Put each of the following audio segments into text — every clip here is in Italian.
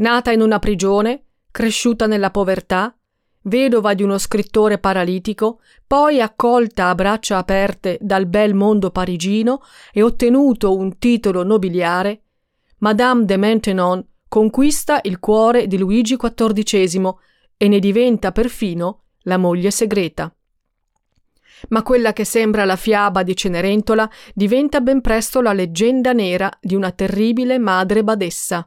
Nata in una prigione, cresciuta nella povertà, vedova di uno scrittore paralitico, poi accolta a braccia aperte dal bel mondo parigino e ottenuto un titolo nobiliare, Madame de Maintenon conquista il cuore di Luigi XIV e ne diventa perfino la moglie segreta. Ma quella che sembra la fiaba di Cenerentola diventa ben presto la leggenda nera di una terribile madre badessa.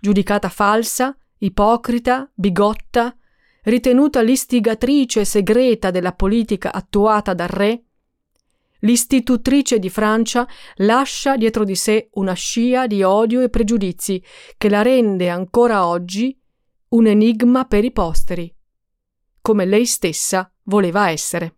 Giudicata falsa, ipocrita, bigotta, ritenuta l'istigatrice segreta della politica attuata dal re, l'istitutrice di Francia lascia dietro di sé una scia di odio e pregiudizi che la rende ancora oggi un enigma per i posteri, come lei stessa voleva essere.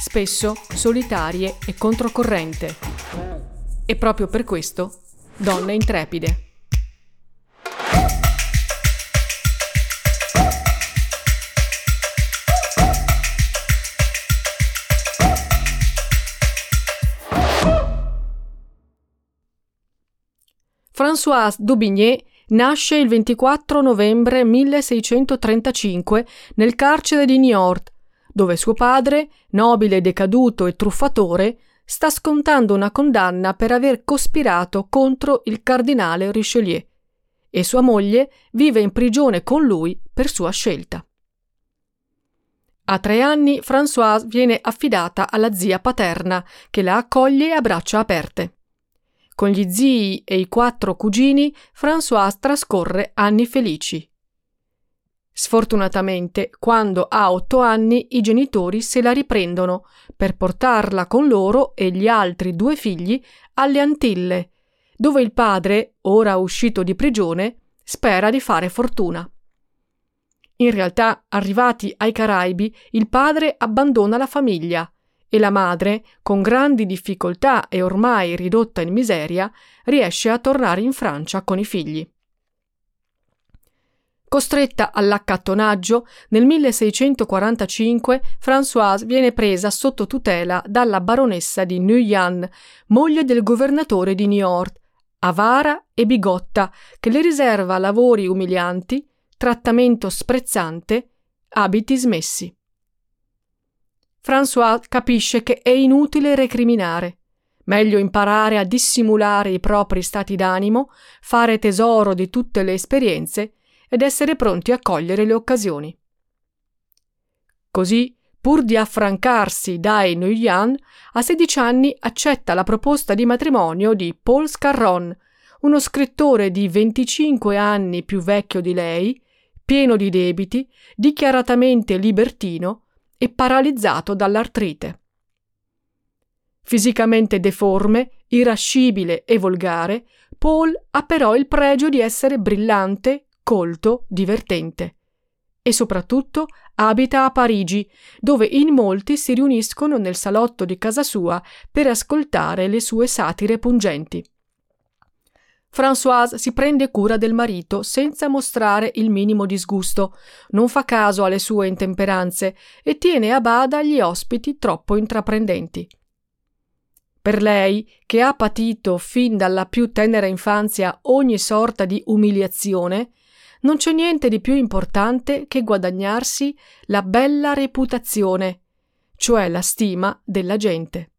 spesso solitarie e controcorrente. E proprio per questo, donne intrepide. Françoise Daubigné nasce il 24 novembre 1635 nel carcere di Niort, dove suo padre, nobile decaduto e truffatore, sta scontando una condanna per aver cospirato contro il cardinale Richelieu e sua moglie vive in prigione con lui per sua scelta. A tre anni Françoise viene affidata alla zia paterna, che la accoglie a braccia aperte. Con gli zii e i quattro cugini, Françoise trascorre anni felici. Sfortunatamente, quando ha otto anni, i genitori se la riprendono per portarla con loro e gli altri due figli alle Antille, dove il padre, ora uscito di prigione, spera di fare fortuna. In realtà, arrivati ai Caraibi, il padre abbandona la famiglia e la madre, con grandi difficoltà e ormai ridotta in miseria, riesce a tornare in Francia con i figli. Costretta all'accattonaggio, nel 1645 Françoise viene presa sotto tutela dalla baronessa di Nuyan, moglie del governatore di Niort, avara e bigotta, che le riserva lavori umilianti, trattamento sprezzante, abiti smessi. Françoise capisce che è inutile recriminare. Meglio imparare a dissimulare i propri stati d'animo, fare tesoro di tutte le esperienze ed essere pronti a cogliere le occasioni. Così, pur di affrancarsi dai Nuyen, a 16 anni accetta la proposta di matrimonio di Paul Scarron, uno scrittore di 25 anni più vecchio di lei, pieno di debiti, dichiaratamente libertino e paralizzato dall'artrite. Fisicamente deforme, irascibile e volgare, Paul ha però il pregio di essere brillante, colto, divertente. E soprattutto abita a Parigi, dove in molti si riuniscono nel salotto di casa sua per ascoltare le sue satire pungenti. Françoise si prende cura del marito senza mostrare il minimo disgusto, non fa caso alle sue intemperanze e tiene a bada gli ospiti troppo intraprendenti. Per lei, che ha patito fin dalla più tenera infanzia ogni sorta di umiliazione, non c'è niente di più importante che guadagnarsi la bella reputazione, cioè la stima della gente.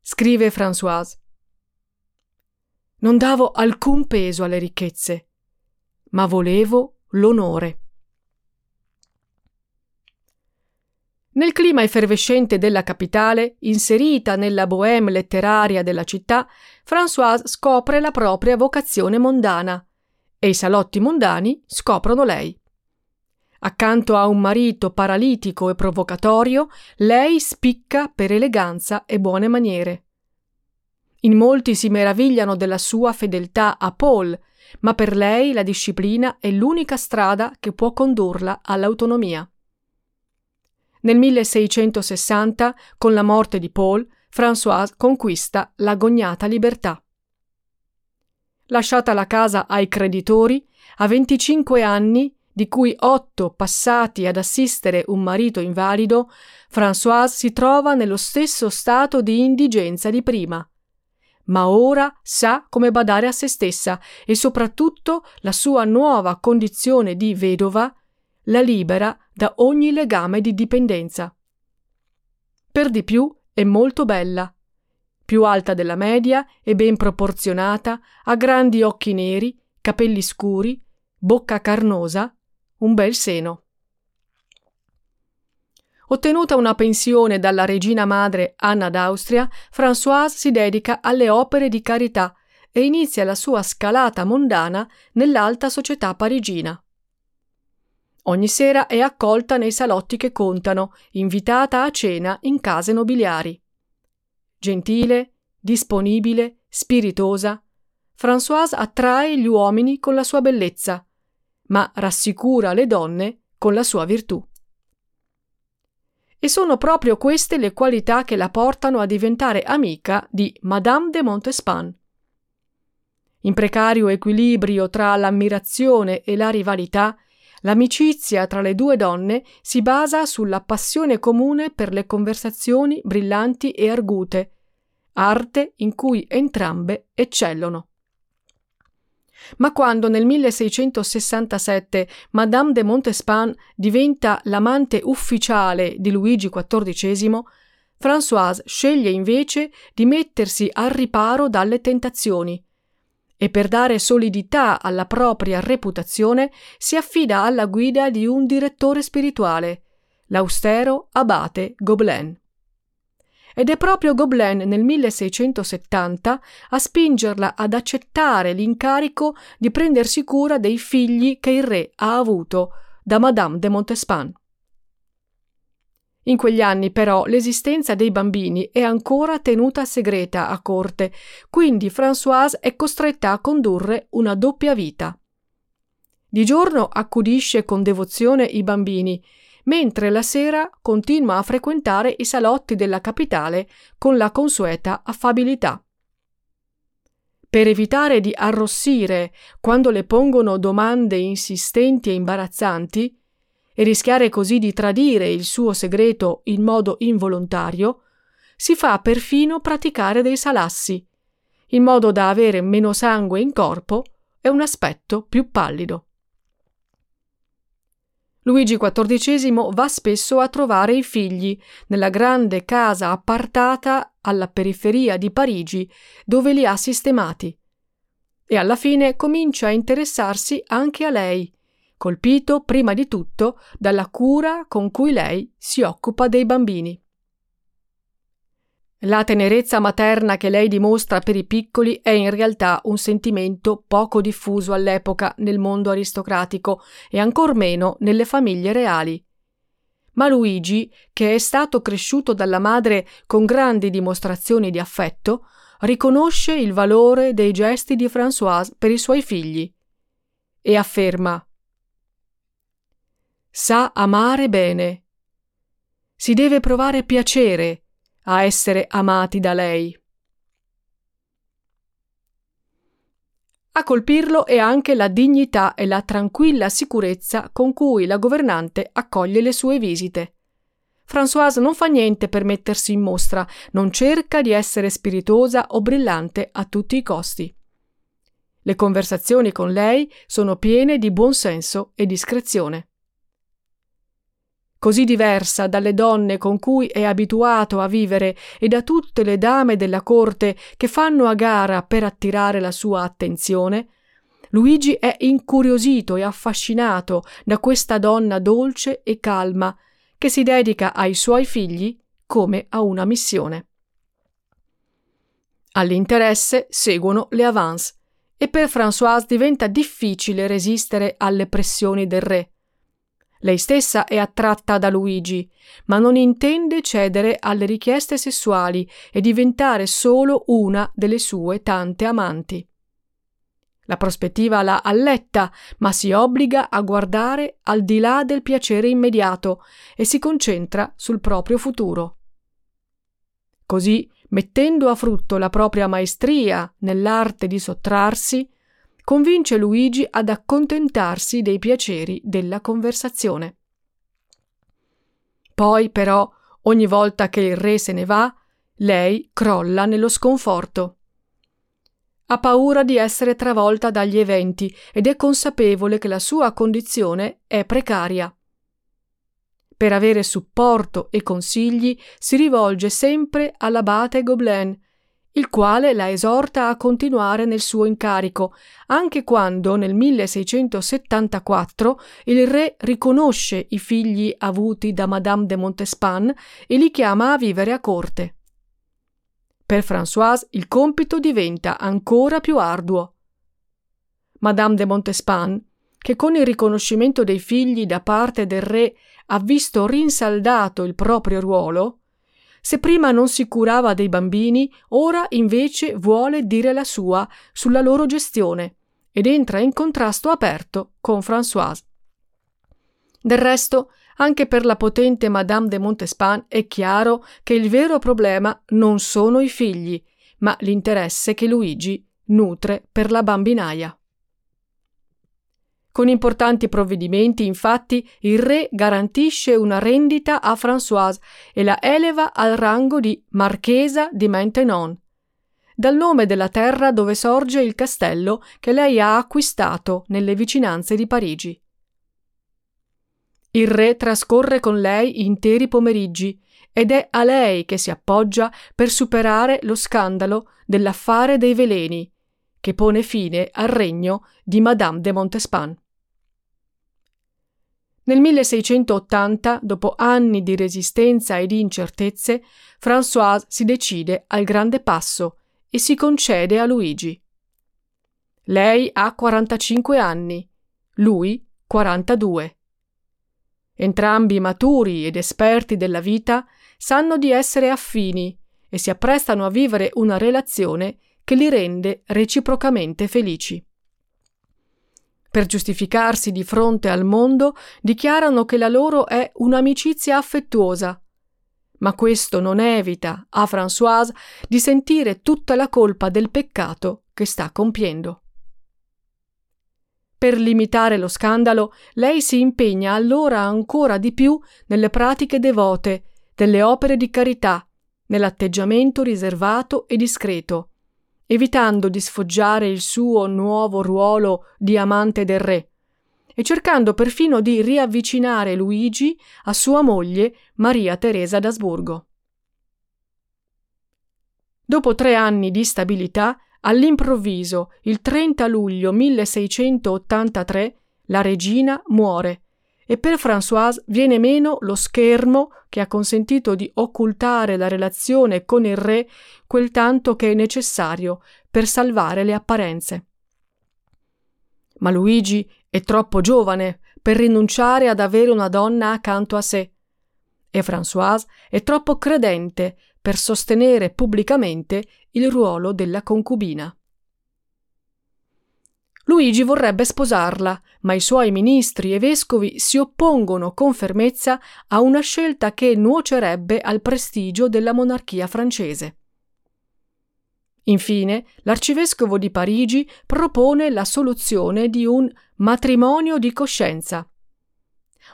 Scrive Françoise. Non davo alcun peso alle ricchezze, ma volevo l'onore. Nel clima effervescente della capitale, inserita nella bohème letteraria della città, Françoise scopre la propria vocazione mondana e i salotti mondani scoprono lei. Accanto a un marito paralitico e provocatorio, lei spicca per eleganza e buone maniere. In molti si meravigliano della sua fedeltà a Paul, ma per lei la disciplina è l'unica strada che può condurla all'autonomia. Nel 1660, con la morte di Paul, Françoise conquista l'agognata libertà. Lasciata la casa ai creditori, a 25 anni, di cui otto passati ad assistere un marito invalido, Françoise si trova nello stesso stato di indigenza di prima. Ma ora sa come badare a se stessa e soprattutto la sua nuova condizione di vedova la libera da ogni legame di dipendenza. Per di più è molto bella, più alta della media e ben proporzionata, ha grandi occhi neri, capelli scuri, bocca carnosa, un bel seno. Ottenuta una pensione dalla regina madre Anna d'Austria, Françoise si dedica alle opere di carità e inizia la sua scalata mondana nell'alta società parigina. Ogni sera è accolta nei salotti che contano, invitata a cena in case nobiliari. Gentile, disponibile, spiritosa, Françoise attrae gli uomini con la sua bellezza, ma rassicura le donne con la sua virtù. E sono proprio queste le qualità che la portano a diventare amica di Madame de Montespan. In precario equilibrio tra l'ammirazione e la rivalità, l'amicizia tra le due donne si basa sulla passione comune per le conversazioni brillanti e argute, arte in cui entrambe eccellono. Ma quando nel 1667 Madame de Montespan diventa l'amante ufficiale di Luigi XIV, Françoise sceglie invece di mettersi al riparo dalle tentazioni e per dare solidità alla propria reputazione si affida alla guida di un direttore spirituale, l'austero abate Gobelin ed è proprio Gobelin nel 1670 a spingerla ad accettare l'incarico di prendersi cura dei figli che il re ha avuto da Madame de Montespan. In quegli anni però l'esistenza dei bambini è ancora tenuta segreta a corte, quindi Françoise è costretta a condurre una doppia vita. Di giorno accudisce con devozione i bambini mentre la sera continua a frequentare i salotti della capitale con la consueta affabilità. Per evitare di arrossire quando le pongono domande insistenti e imbarazzanti, e rischiare così di tradire il suo segreto in modo involontario, si fa perfino praticare dei salassi, in modo da avere meno sangue in corpo e un aspetto più pallido. Luigi XIV va spesso a trovare i figli nella grande casa appartata alla periferia di Parigi dove li ha sistemati. E alla fine comincia a interessarsi anche a lei, colpito prima di tutto dalla cura con cui lei si occupa dei bambini. La tenerezza materna che lei dimostra per i piccoli è in realtà un sentimento poco diffuso all'epoca nel mondo aristocratico e ancor meno nelle famiglie reali. Ma Luigi, che è stato cresciuto dalla madre con grandi dimostrazioni di affetto, riconosce il valore dei gesti di Françoise per i suoi figli e afferma Sa amare bene. Si deve provare piacere a essere amati da lei. A colpirlo è anche la dignità e la tranquilla sicurezza con cui la governante accoglie le sue visite. Françoise non fa niente per mettersi in mostra, non cerca di essere spiritosa o brillante a tutti i costi. Le conversazioni con lei sono piene di buonsenso e discrezione così diversa dalle donne con cui è abituato a vivere e da tutte le dame della corte che fanno a gara per attirare la sua attenzione, Luigi è incuriosito e affascinato da questa donna dolce e calma che si dedica ai suoi figli come a una missione. All'interesse seguono le avance e per Françoise diventa difficile resistere alle pressioni del re Lei stessa è attratta da Luigi, ma non intende cedere alle richieste sessuali e diventare solo una delle sue tante amanti. La prospettiva la alletta, ma si obbliga a guardare al di là del piacere immediato e si concentra sul proprio futuro. Così, mettendo a frutto la propria maestria nell'arte di sottrarsi, convince Luigi ad accontentarsi dei piaceri della conversazione. Poi, però, ogni volta che il re se ne va, lei crolla nello sconforto. Ha paura di essere travolta dagli eventi ed è consapevole che la sua condizione è precaria. Per avere supporto e consigli si rivolge sempre all'abate Gobelin, il quale la esorta a continuare nel suo incarico, anche quando nel 1674 il re riconosce i figli avuti da Madame de Montespan e li chiama a vivere a corte. Per Françoise il compito diventa ancora più arduo. Madame de Montespan, che con il riconoscimento dei figli da parte del re ha visto rinsaldato il proprio ruolo, se prima non si curava dei bambini, ora invece vuole dire la sua sulla loro gestione ed entra in contrasto aperto con Françoise. Del resto, anche per la potente Madame de Montespan è chiaro che il vero problema non sono i figli, ma l'interesse che Luigi nutre per la bambinaia. Con importanti provvedimenti, infatti, il re garantisce una rendita a Françoise e la eleva al rango di Marchesa di Maintenon, dal nome della terra dove sorge il castello che lei ha acquistato nelle vicinanze di Parigi. Il re trascorre con lei interi pomeriggi ed è a lei che si appoggia per superare lo scandalo dell'affare dei veleni, che pone fine al regno di Madame de Montespan. Nel 1680, dopo anni di resistenza e di incertezze, Françoise si decide al grande passo e si concede a Luigi. Lei ha 45 anni, lui 42. Entrambi maturi ed esperti della vita sanno di essere affini e si apprestano a vivere una relazione che li rende reciprocamente felici. Per giustificarsi di fronte al mondo, dichiarano che la loro è un'amicizia affettuosa. Ma questo non evita a Françoise di sentire tutta la colpa del peccato che sta compiendo. Per limitare lo scandalo, lei si impegna allora ancora di più nelle pratiche devote, delle opere di carità, nell'atteggiamento riservato e discreto, evitando di sfoggiare il suo nuovo ruolo di amante del re e cercando perfino di riavvicinare Luigi a sua moglie Maria Teresa d'Asburgo. Dopo tre anni di stabilità, all'improvviso, il 30 luglio 1683, la regina muore e per Françoise viene meno lo schermo che ha consentito di occultare la relazione con il re quel tanto che è necessario per salvare le apparenze. Ma Luigi è troppo giovane per rinunciare ad avere una donna accanto a sé e Françoise è troppo credente per sostenere pubblicamente il ruolo della concubina. Luigi vorrebbe sposarla, ma i suoi ministri e vescovi si oppongono con fermezza a una scelta che nuocerebbe al prestigio della monarchia francese. Infine, l'arcivescovo di Parigi propone la soluzione di un matrimonio di coscienza,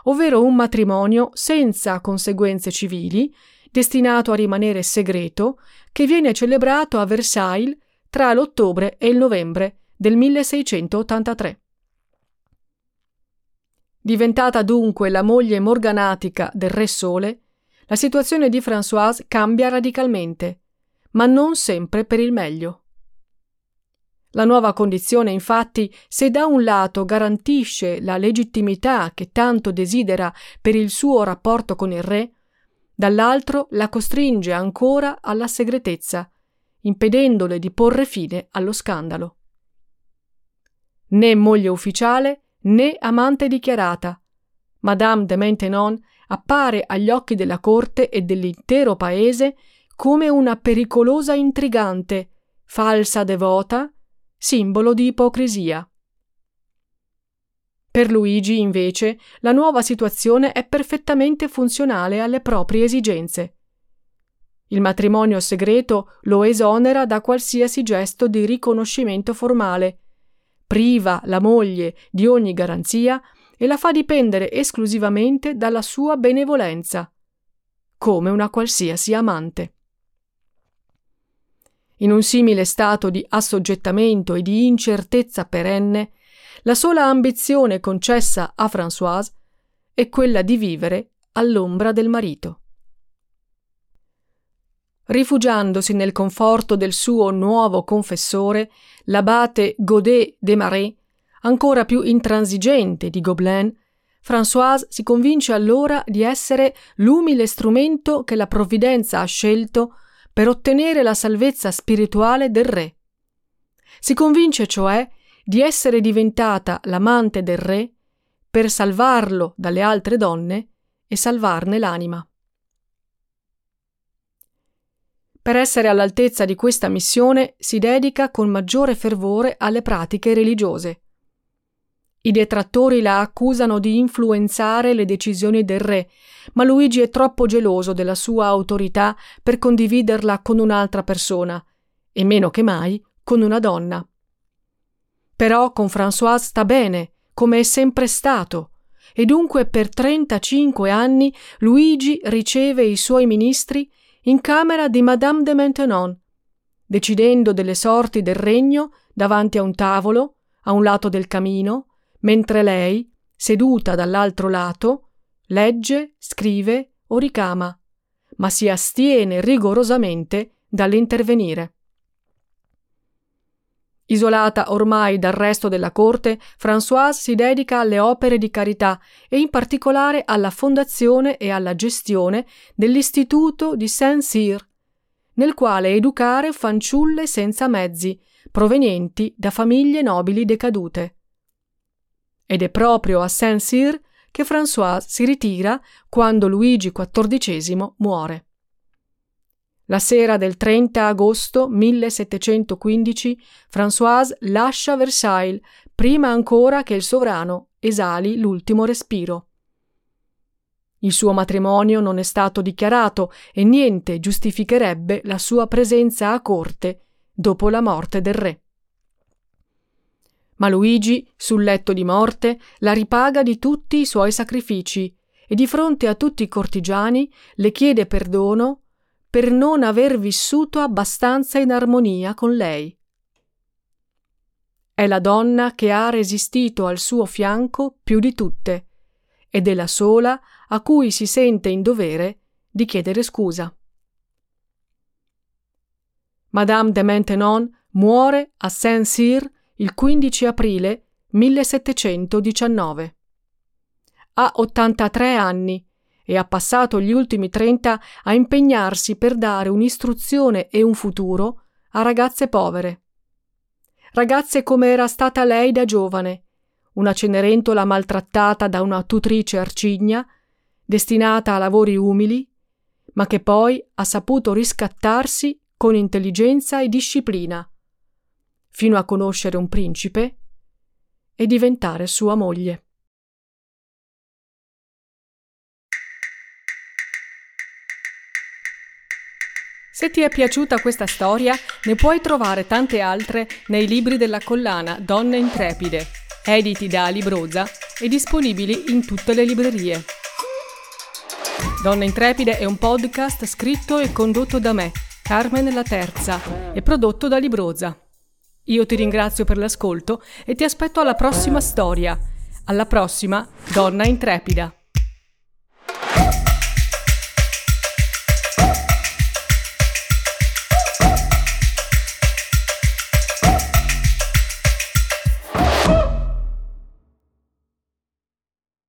ovvero un matrimonio senza conseguenze civili, destinato a rimanere segreto, che viene celebrato a Versailles tra l'ottobre e il novembre del 1683. Diventata dunque la moglie morganatica del Re Sole, la situazione di Françoise cambia radicalmente, ma non sempre per il meglio. La nuova condizione, infatti, se da un lato garantisce la legittimità che tanto desidera per il suo rapporto con il re, dall'altro la costringe ancora alla segretezza, impedendole di porre fine allo scandalo né moglie ufficiale né amante dichiarata, Madame de Maintenon appare agli occhi della corte e dell'intero paese come una pericolosa intrigante, falsa devota, simbolo di ipocrisia. Per Luigi, invece, la nuova situazione è perfettamente funzionale alle proprie esigenze. Il matrimonio segreto lo esonera da qualsiasi gesto di riconoscimento formale, priva la moglie di ogni garanzia e la fa dipendere esclusivamente dalla sua benevolenza, come una qualsiasi amante. In un simile stato di assoggettamento e di incertezza perenne, la sola ambizione concessa a Françoise è quella di vivere all'ombra del marito. Rifugiandosi nel conforto del suo nuovo confessore, l'abate Godet des Marais, ancora più intransigente di Gobelin, Françoise si convince allora di essere l'umile strumento che la provvidenza ha scelto per ottenere la salvezza spirituale del re. Si convince cioè di essere diventata l'amante del re per salvarlo dalle altre donne e salvarne l'anima. Per essere all'altezza di questa missione si dedica con maggiore fervore alle pratiche religiose. I detrattori la accusano di influenzare le decisioni del re, ma Luigi è troppo geloso della sua autorità per condividerla con un'altra persona, e meno che mai con una donna. Però con Françoise sta bene, come è sempre stato, e dunque per 35 anni Luigi riceve i suoi ministri in camera di Madame de Maintenon, decidendo delle sorti del regno davanti a un tavolo, a un lato del camino, mentre lei, seduta dall'altro lato, legge, scrive o ricama, ma si astiene rigorosamente dall'intervenire. Isolata ormai dal resto della corte, Françoise si dedica alle opere di carità e in particolare alla fondazione e alla gestione dell'Istituto di Saint-Cyr, nel quale educare fanciulle senza mezzi, provenienti da famiglie nobili decadute. Ed è proprio a Saint-Cyr che Françoise si ritira quando Luigi XIV muore. La sera del 30 agosto 1715 Françoise lascia Versailles prima ancora che il sovrano esali l'ultimo respiro. Il suo matrimonio non è stato dichiarato e niente giustificherebbe la sua presenza a corte dopo la morte del re. Ma Luigi, sul letto di morte, la ripaga di tutti i suoi sacrifici e di fronte a tutti i cortigiani le chiede perdono per non aver vissuto abbastanza in armonia con lei. È la donna che ha resistito al suo fianco più di tutte ed è la sola a cui si sente in dovere di chiedere scusa. Madame de Maintenon muore a Saint-Cyr il 15 aprile 1719. Ha 83 anni e ha passato gli ultimi 30 a impegnarsi per dare un'istruzione e un futuro a ragazze povere. Ragazze come era stata lei da giovane, una cenerentola maltrattata da una tutrice arcigna, destinata a lavori umili, ma che poi ha saputo riscattarsi con intelligenza e disciplina fino a conoscere un principe e diventare sua moglie. Se ti è piaciuta questa storia, ne puoi trovare tante altre nei libri della collana Donne Intrepide, editi da Libroza e disponibili in tutte le librerie. Donne Intrepide è un podcast scritto e condotto da me, Carmen La Terza, e prodotto da Libroza. Io ti ringrazio per l'ascolto e ti aspetto alla prossima storia. Alla prossima, donna intrepida.